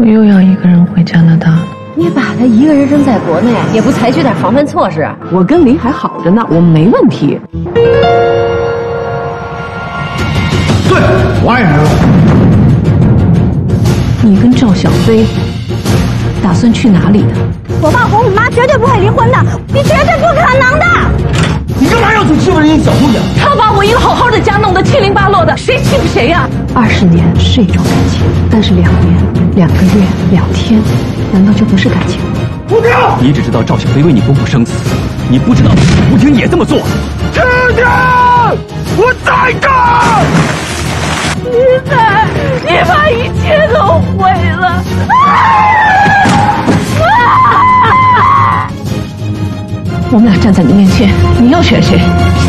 我又要一个人回加拿大了。你把他一个人扔在国内，也不采取点防范措施？我跟林海好着呢，我没问题。对，我爱人。你跟赵小飞打算去哪里的？我爸和我妈绝对不会离婚的，你绝对不可能的。你干嘛要去欺负人家小姑娘？他把我一个好好的家弄得七零八落的，谁欺负谁呀？二十年是一种感情，但是两年、两个月、两天，难道就不是感情？吴婷，你只知道赵小飞为你不顾生死，你不知道吴婷也这么做。婷婷，我在这儿。你在，你把一切都毁了。我们俩站在你面前，你要选谁？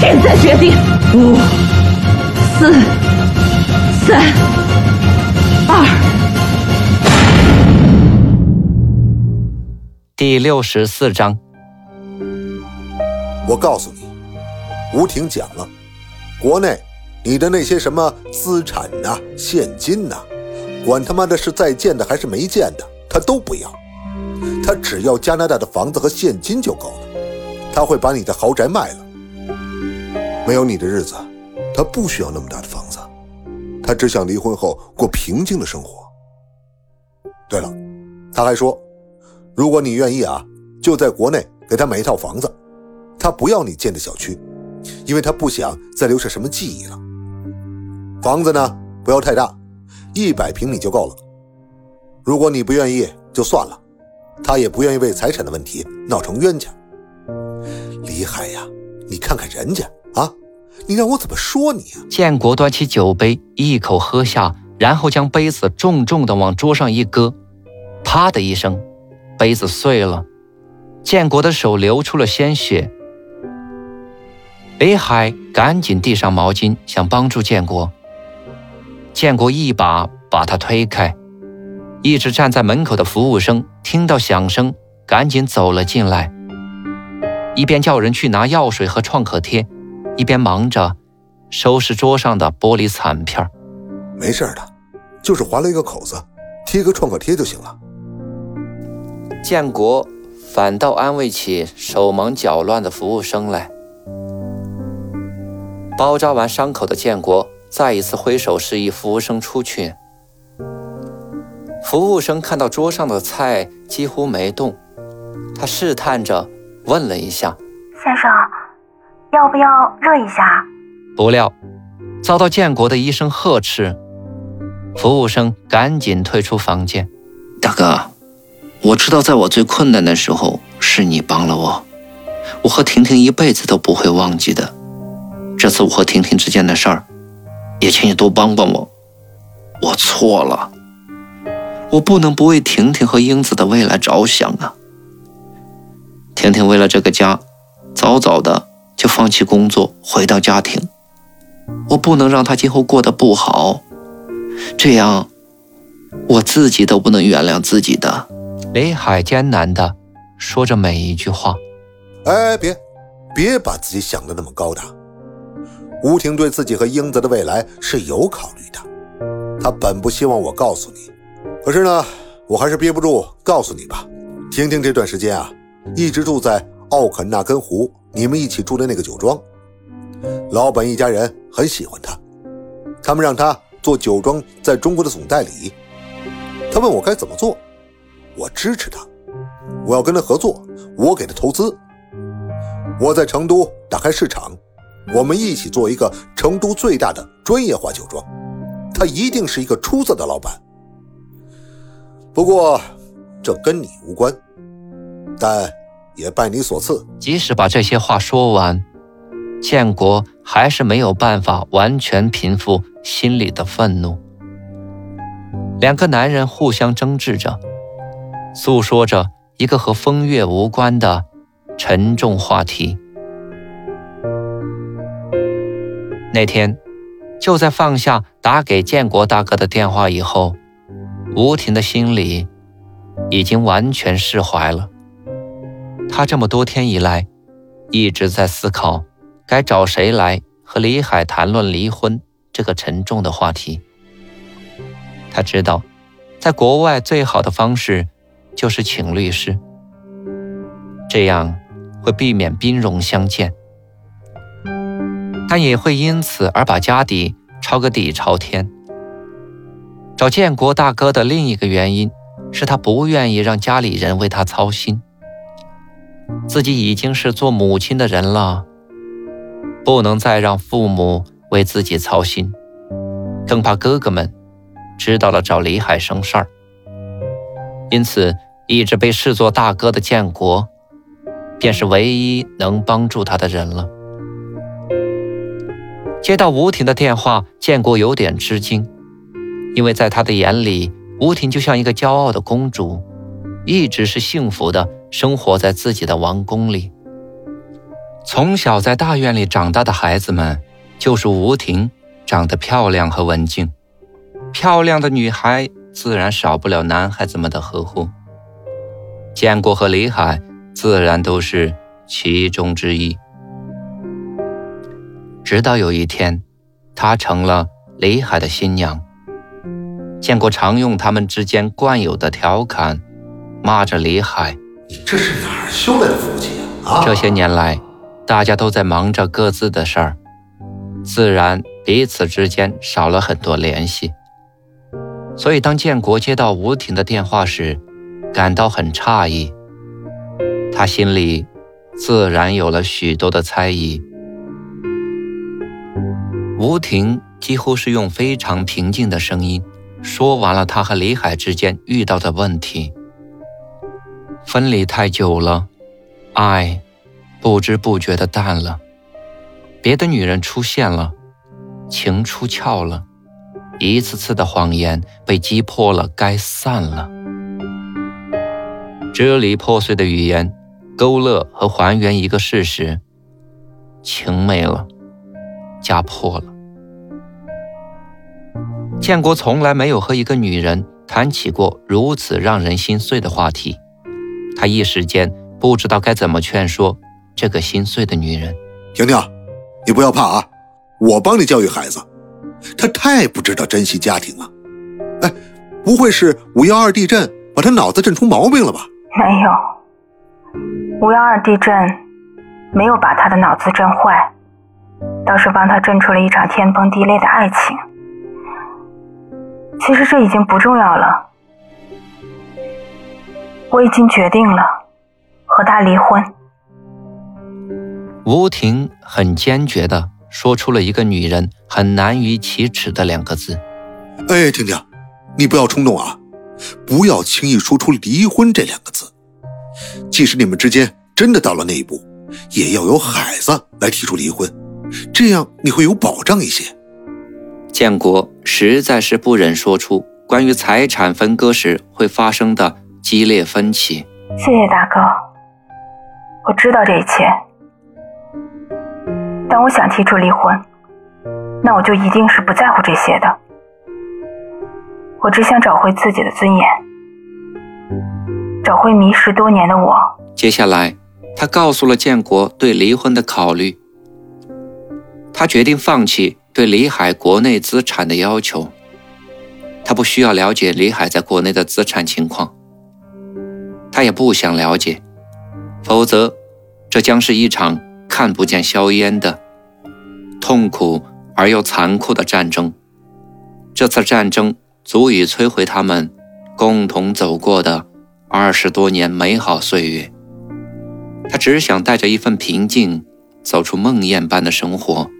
现在决定。五、四、三、二。第六十四章。我告诉你，吴婷讲了，国内你的那些什么资产呐、现金呐，管他妈的是在建的还是没建的，他都不要，他只要加拿大的房子和现金就够了。他会把你的豪宅卖了，没有你的日子，他不需要那么大的房子，他只想离婚后过平静的生活。对了，他还说，如果你愿意啊，就在国内给他买一套房子，他不要你建的小区，因为他不想再留下什么记忆了。房子呢，不要太大，一百平米就够了。如果你不愿意，就算了，他也不愿意为财产的问题闹成冤家。李海呀，你看看人家啊，你让我怎么说你啊？建国端起酒杯，一口喝下，然后将杯子重重的往桌上一搁，啪的一声，杯子碎了。建国的手流出了鲜血。李海赶紧递上毛巾，想帮助建国。建国一把把他推开。一直站在门口的服务生听到响声，赶紧走了进来。一边叫人去拿药水和创可贴，一边忙着收拾桌上的玻璃残片。没事的，就是划了一个口子，贴个创可贴就行了。建国反倒安慰起手忙脚乱的服务生来。包扎完伤口的建国再一次挥手示意服务生出去。服务生看到桌上的菜几乎没动，他试探着。问了一下，先生，要不要热一下？不料，遭到建国的一声呵斥，服务生赶紧退出房间。大哥，我知道在我最困难的时候是你帮了我，我和婷婷一辈子都不会忘记的。这次我和婷婷之间的事儿，也请你多帮帮我。我错了，我不能不为婷婷和英子的未来着想啊。婷婷为了这个家，早早的就放弃工作，回到家庭。我不能让他今后过得不好，这样我自己都不能原谅自己的。雷海艰难的说着每一句话。哎，别，别把自己想的那么高大。吴婷对自己和英子的未来是有考虑的，她本不希望我告诉你，可是呢，我还是憋不住告诉你吧。婷婷这段时间啊。一直住在奥肯纳根湖，你们一起住的那个酒庄，老板一家人很喜欢他，他们让他做酒庄在中国的总代理。他问我该怎么做，我支持他，我要跟他合作，我给他投资，我在成都打开市场，我们一起做一个成都最大的专业化酒庄，他一定是一个出色的老板。不过，这跟你无关，但。也拜你所赐。即使把这些话说完，建国还是没有办法完全平复心里的愤怒。两个男人互相争执着，诉说着一个和风月无关的沉重话题。那天，就在放下打给建国大哥的电话以后，吴婷的心里已经完全释怀了。他这么多天以来，一直在思考该找谁来和李海谈论离婚这个沉重的话题。他知道，在国外最好的方式就是请律师，这样会避免兵戎相见，但也会因此而把家底抄个底朝天。找建国大哥的另一个原因是他不愿意让家里人为他操心，自己已经是做母亲的人了，不能再让父母为自己操心，更怕哥哥们。知道了找李海生事儿，因此一直被视作大哥的建国，便是唯一能帮助他的人了。接到吴婷的电话，建国有点吃惊，因为在他的眼里，吴婷就像一个骄傲的公主，一直是幸福的生活在自己的王宫里。从小在大院里长大的孩子们，就是吴婷长得漂亮和文静。漂亮的女孩自然少不了男孩子们的呵护，建国和李海自然都是其中之一。直到有一天，她成了李海的新娘，建国常用他们之间惯有的调侃，骂着李海：“你这是哪儿修来的福气啊？”这些年来，大家都在忙着各自的事儿，自然彼此之间少了很多联系。所以，当建国接到吴婷的电话时，感到很诧异。他心里自然有了许多的猜疑。吴婷几乎是用非常平静的声音说完了他和李海之间遇到的问题。分离太久了，爱不知不觉的淡了，别的女人出现了，情出窍了。一次次的谎言被击破了，该散了。支离破碎的语言，勾勒和还原一个事实：情没了，家破了。建国从来没有和一个女人谈起过如此让人心碎的话题，他一时间不知道该怎么劝说这个心碎的女人。婷婷，你不要怕啊，我帮你教育孩子。他太不知道珍惜家庭了，哎，不会是五幺二地震把他脑子震出毛病了吧？没有，五幺二地震没有把他的脑子震坏，倒是帮他震出了一场天崩地裂的爱情。其实这已经不重要了，我已经决定了和他离婚。吴婷很坚决的。说出了一个女人很难于启齿的两个字。哎，婷婷，你不要冲动啊，不要轻易说出离婚这两个字。即使你们之间真的到了那一步，也要由孩子来提出离婚，这样你会有保障一些。建国实在是不忍说出关于财产分割时会发生的激烈分歧。谢谢大哥，我知道这一切。但我想提出离婚，那我就一定是不在乎这些的。我只想找回自己的尊严，找回迷失多年的我。接下来，他告诉了建国对离婚的考虑。他决定放弃对李海国内资产的要求。他不需要了解李海在国内的资产情况，他也不想了解，否则，这将是一场。看不见硝烟的痛苦而又残酷的战争，这次战争足以摧毁他们共同走过的二十多年美好岁月。他只想带着一份平静走出梦魇般的生活。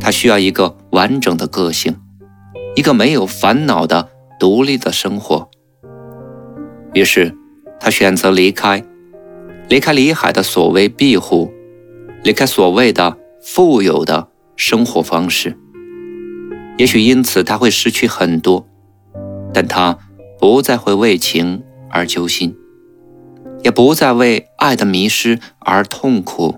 他需要一个完整的个性，一个没有烦恼的独立的生活。于是，他选择离开。离开李海的所谓庇护，离开所谓的富有的生活方式，也许因此他会失去很多，但他不再会为情而揪心，也不再为爱的迷失而痛苦。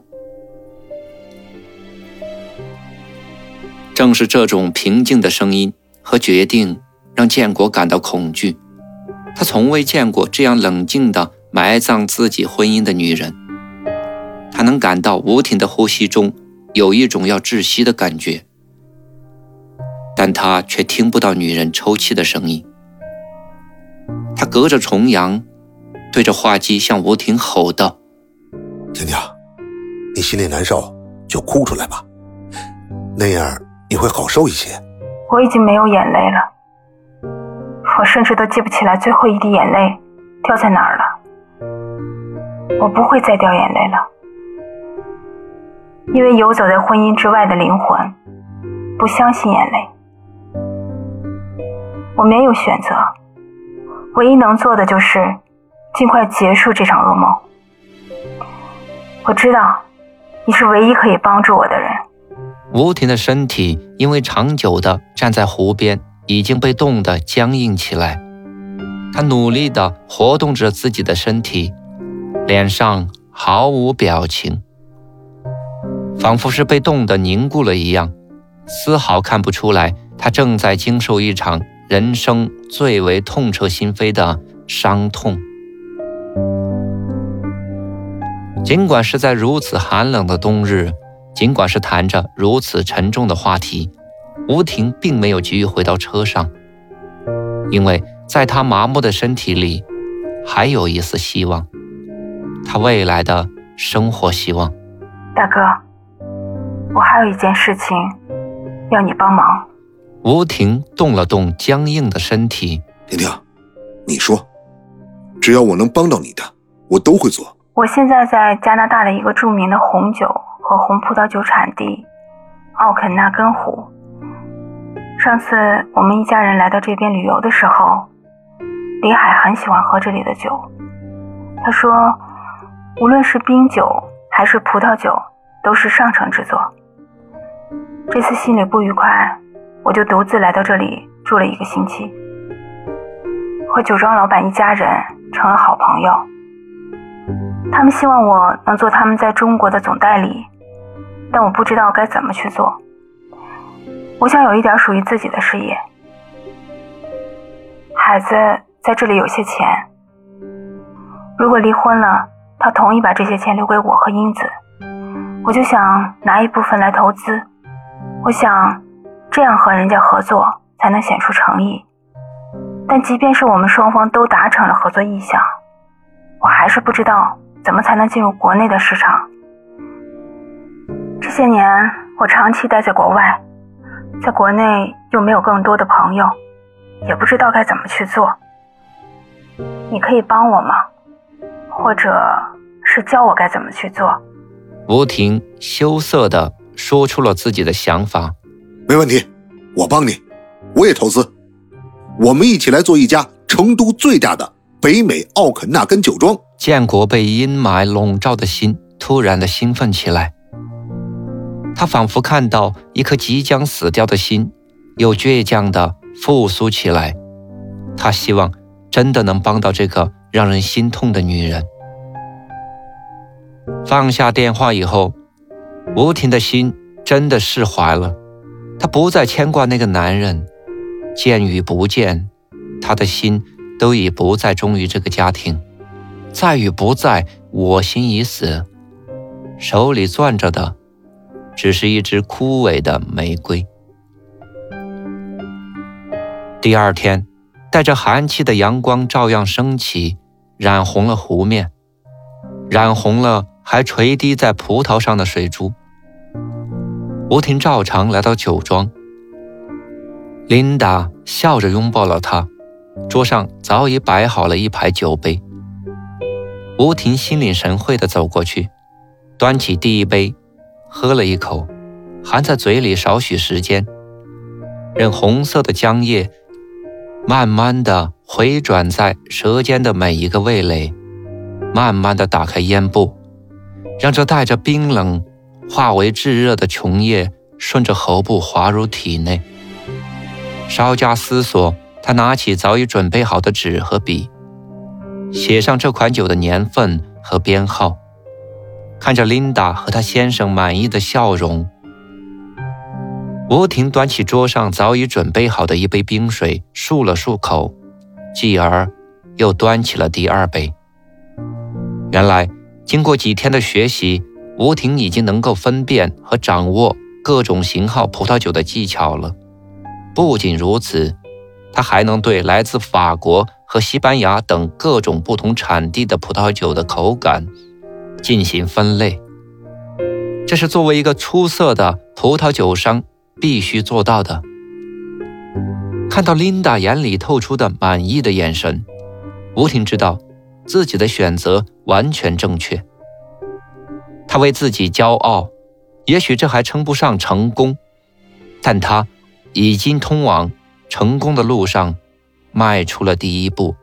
正是这种平静的声音和决定，让建国感到恐惧。他从未见过这样冷静的。埋葬自己婚姻的女人，他能感到吴婷的呼吸中有一种要窒息的感觉，但他却听不到女人抽泣的声音。他隔着重阳，对着话机向吴婷吼道：“婷婷，你心里难受就哭出来吧，那样你会好受一些。”我已经没有眼泪了，我甚至都记不起来最后一滴眼泪掉在哪儿了。我不会再掉眼泪了，因为游走在婚姻之外的灵魂不相信眼泪。我没有选择，唯一能做的就是尽快结束这场噩梦。我知道你是唯一可以帮助我的人。吴婷的身体因为长久的站在湖边，已经被冻得僵硬起来。他努力地活动着自己的身体，脸上毫无表情，仿佛是被冻得凝固了一样，丝毫看不出来他正在经受一场人生最为痛彻心扉的伤痛。尽管是在如此寒冷的冬日。尽管是谈着如此沉重的话题，吴婷并没有急于回到车上，因为在她麻木的身体里，还有一丝希望，她未来的生活希望。大哥，我还有一件事情要你帮忙。吴婷动了动僵硬的身体，婷婷，你说，只要我能帮到你的，我都会做。我现在在加拿大的一个著名的红酒。和红葡萄酒产地奥肯纳根湖。上次我们一家人来到这边旅游的时候，李海很喜欢喝这里的酒。他说，无论是冰酒还是葡萄酒，都是上乘之作。这次心里不愉快，我就独自来到这里住了一个星期，和酒庄老板一家人成了好朋友。他们希望我能做他们在中国的总代理。但我不知道该怎么去做。我想有一点属于自己的事业。孩子在这里有些钱，如果离婚了，他同意把这些钱留给我和英子，我就想拿一部分来投资。我想这样和人家合作才能显出诚意。但即便是我们双方都达成了合作意向，我还是不知道怎么才能进入国内的市场。这些年我长期待在国外，在国内又没有更多的朋友，也不知道该怎么去做。你可以帮我吗？或者是教我该怎么去做？吴婷羞涩地说出了自己的想法。没问题，我帮你，我也投资，我们一起来做一家成都最大的北美奥肯纳根酒庄。建国被阴霾笼罩的心突然的兴奋起来。他仿佛看到一颗即将死掉的心，又倔强地复苏起来。他希望真的能帮到这个让人心痛的女人。放下电话以后，吴婷的心真的释怀了。她不再牵挂那个男人，见与不见，她的心都已不再忠于这个家庭。在与不在，我心已死。手里攥着的。只是一支枯萎的玫瑰。第二天，带着寒气的阳光照样升起，染红了湖面，染红了还垂滴在葡萄上的水珠。吴婷照常来到酒庄，琳达笑着拥抱了他，桌上早已摆好了一排酒杯。吴婷心领神会地走过去，端起第一杯。喝了一口，含在嘴里少许时间，任红色的浆液慢慢的回转在舌尖的每一个味蕾，慢慢的打开咽部，让这带着冰冷化为炙热的琼液顺着喉部滑入体内。稍加思索，他拿起早已准备好的纸和笔，写上这款酒的年份和编号。看着琳达和她先生满意的笑容，吴婷端起桌上早已准备好的一杯冰水，漱了漱口，继而又端起了第二杯。原来，经过几天的学习，吴婷已经能够分辨和掌握各种型号葡萄酒的技巧了。不仅如此，她还能对来自法国和西班牙等各种不同产地的葡萄酒的口感进行分类。这是作为一个出色的葡萄酒商必须做到的。看到琳达眼里透出的满意的眼神，吴婷知道自己的选择完全正确。他为自己骄傲，也许这还称不上成功，但他已经通往成功的路上迈出了第一步。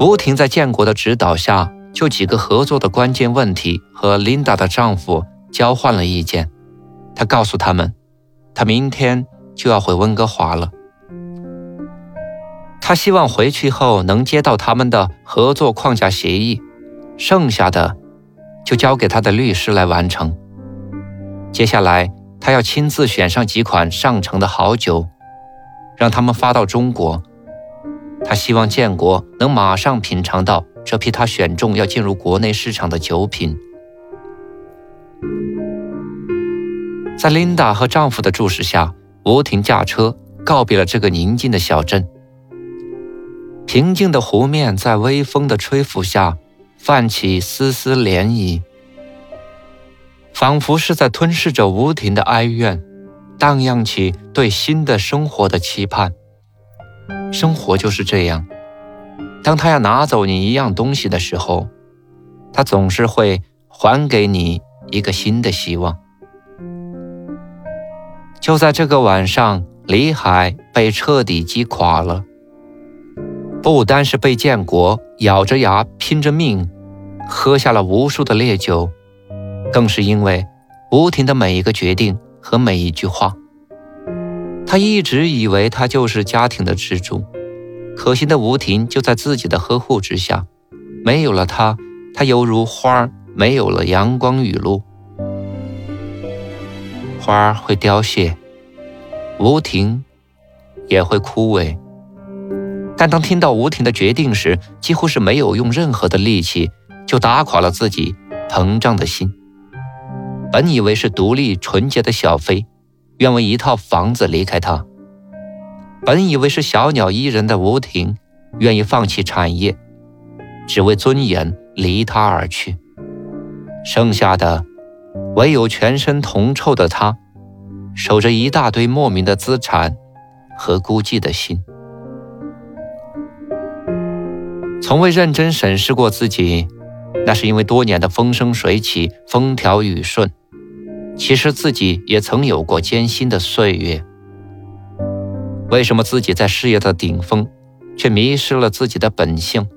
吴婷在建国的指导下，就几个合作的关键问题和琳达的丈夫交换了意见。他告诉他们。他明天就要回温哥华了。他希望回去后能接到他们的合作框架协议，剩下的就交给他的律师来完成。接下来，他要亲自选上几款上乘的好酒，让他们发到中国。他希望建国能马上品尝到这批他选中要进入国内市场的酒品。在琳达和丈夫的注视下，吴婷驾车告别了这个宁静的小镇。平静的湖面在微风的吹拂下泛起丝丝涟漪，仿佛是在吞噬着吴婷的哀怨，荡漾起对新的生活的期盼。生活就是这样，当他要拿走你一样东西的时候，他总是会还给你一个新的希望。就在这个晚上，李海被彻底击垮了。不单是被建国咬着牙拼着命喝下了无数的烈酒，更是因为吴婷的每一个决定和每一句话。他一直以为他就是家庭的支柱，可惜的吴婷就在自己的呵护之下，没有了他，他犹如花儿没有了阳光雨露。花儿会凋谢，吴婷也会枯萎。但当听到吴婷的决定时，几乎是没有用任何的力气就打垮了自己膨胀的心。本以为是独立纯洁的小飞，愿为一套房子离开他；本以为是小鸟依人的吴婷，愿意放弃产业，只为尊严离他而去。剩下的。唯有全身铜臭的他，守着一大堆莫名的资产和孤寂的心，从未认真审视过自己。那是因为多年的风生水起、风调雨顺。其实自己也曾有过艰辛的岁月。为什么自己在事业的顶峰，却迷失了自己的本性？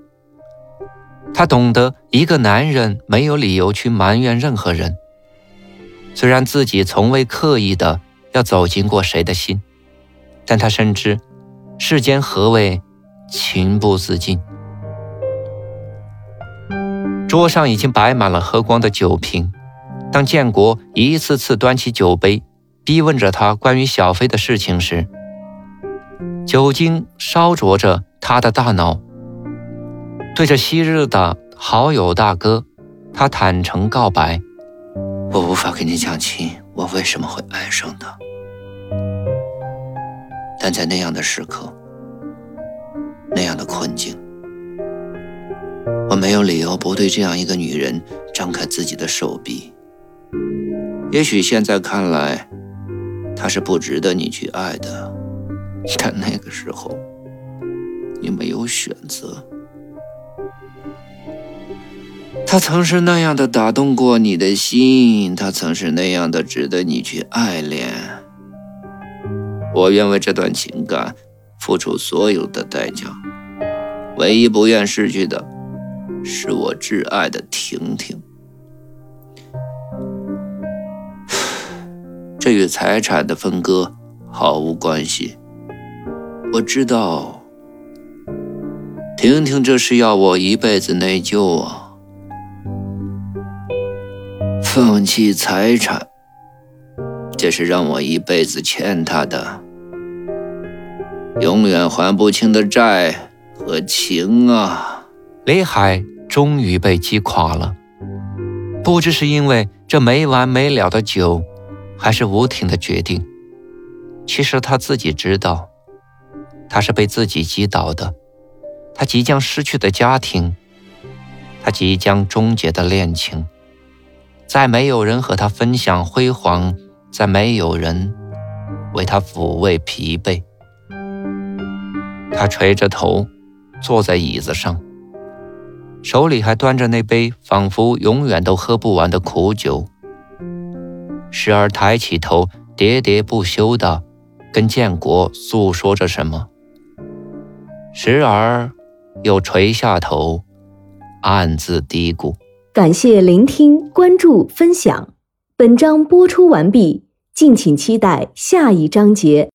他懂得，一个男人没有理由去埋怨任何人。虽然自己从未刻意的要走进过谁的心，但他深知世间何谓情不自禁。桌上已经摆满了喝光的酒瓶，当建国一次次端起酒杯，逼问着他关于小飞的事情时，酒精烧灼着他的大脑。对着昔日的好友大哥，他坦诚告白。我无法跟你讲清我为什么会爱上他，但在那样的时刻，那样的困境，我没有理由不对这样一个女人张开自己的手臂。也许现在看来，他是不值得你去爱的，但那个时候，你没有选择。他曾是那样的打动过你的心，他曾是那样的值得你去爱恋。我愿为这段情感付出所有的代价，唯一不愿失去的，是我挚爱的婷婷。与财产的分割毫无关系。我知道，婷婷这是要我一辈子内疚啊。放弃财产，这是让我一辈子欠他的，永远还不清的债和情啊！李海终于被击垮了，不知是因为这没完没了的酒，还是吴婷的决定。其实他自己知道，他是被自己击倒的。他即将失去的家庭，他即将终结的恋情，再没有人和他分享辉煌，再没有人为他抚慰疲惫。他垂着头，坐在椅子上，手里还端着那杯仿佛永远都喝不完的苦酒，时而抬起头，喋喋不休的跟建国诉说着什么，时而又垂下头，暗自嘀咕。感谢聆听、关注、分享，本章播出完毕，敬请期待下一章节。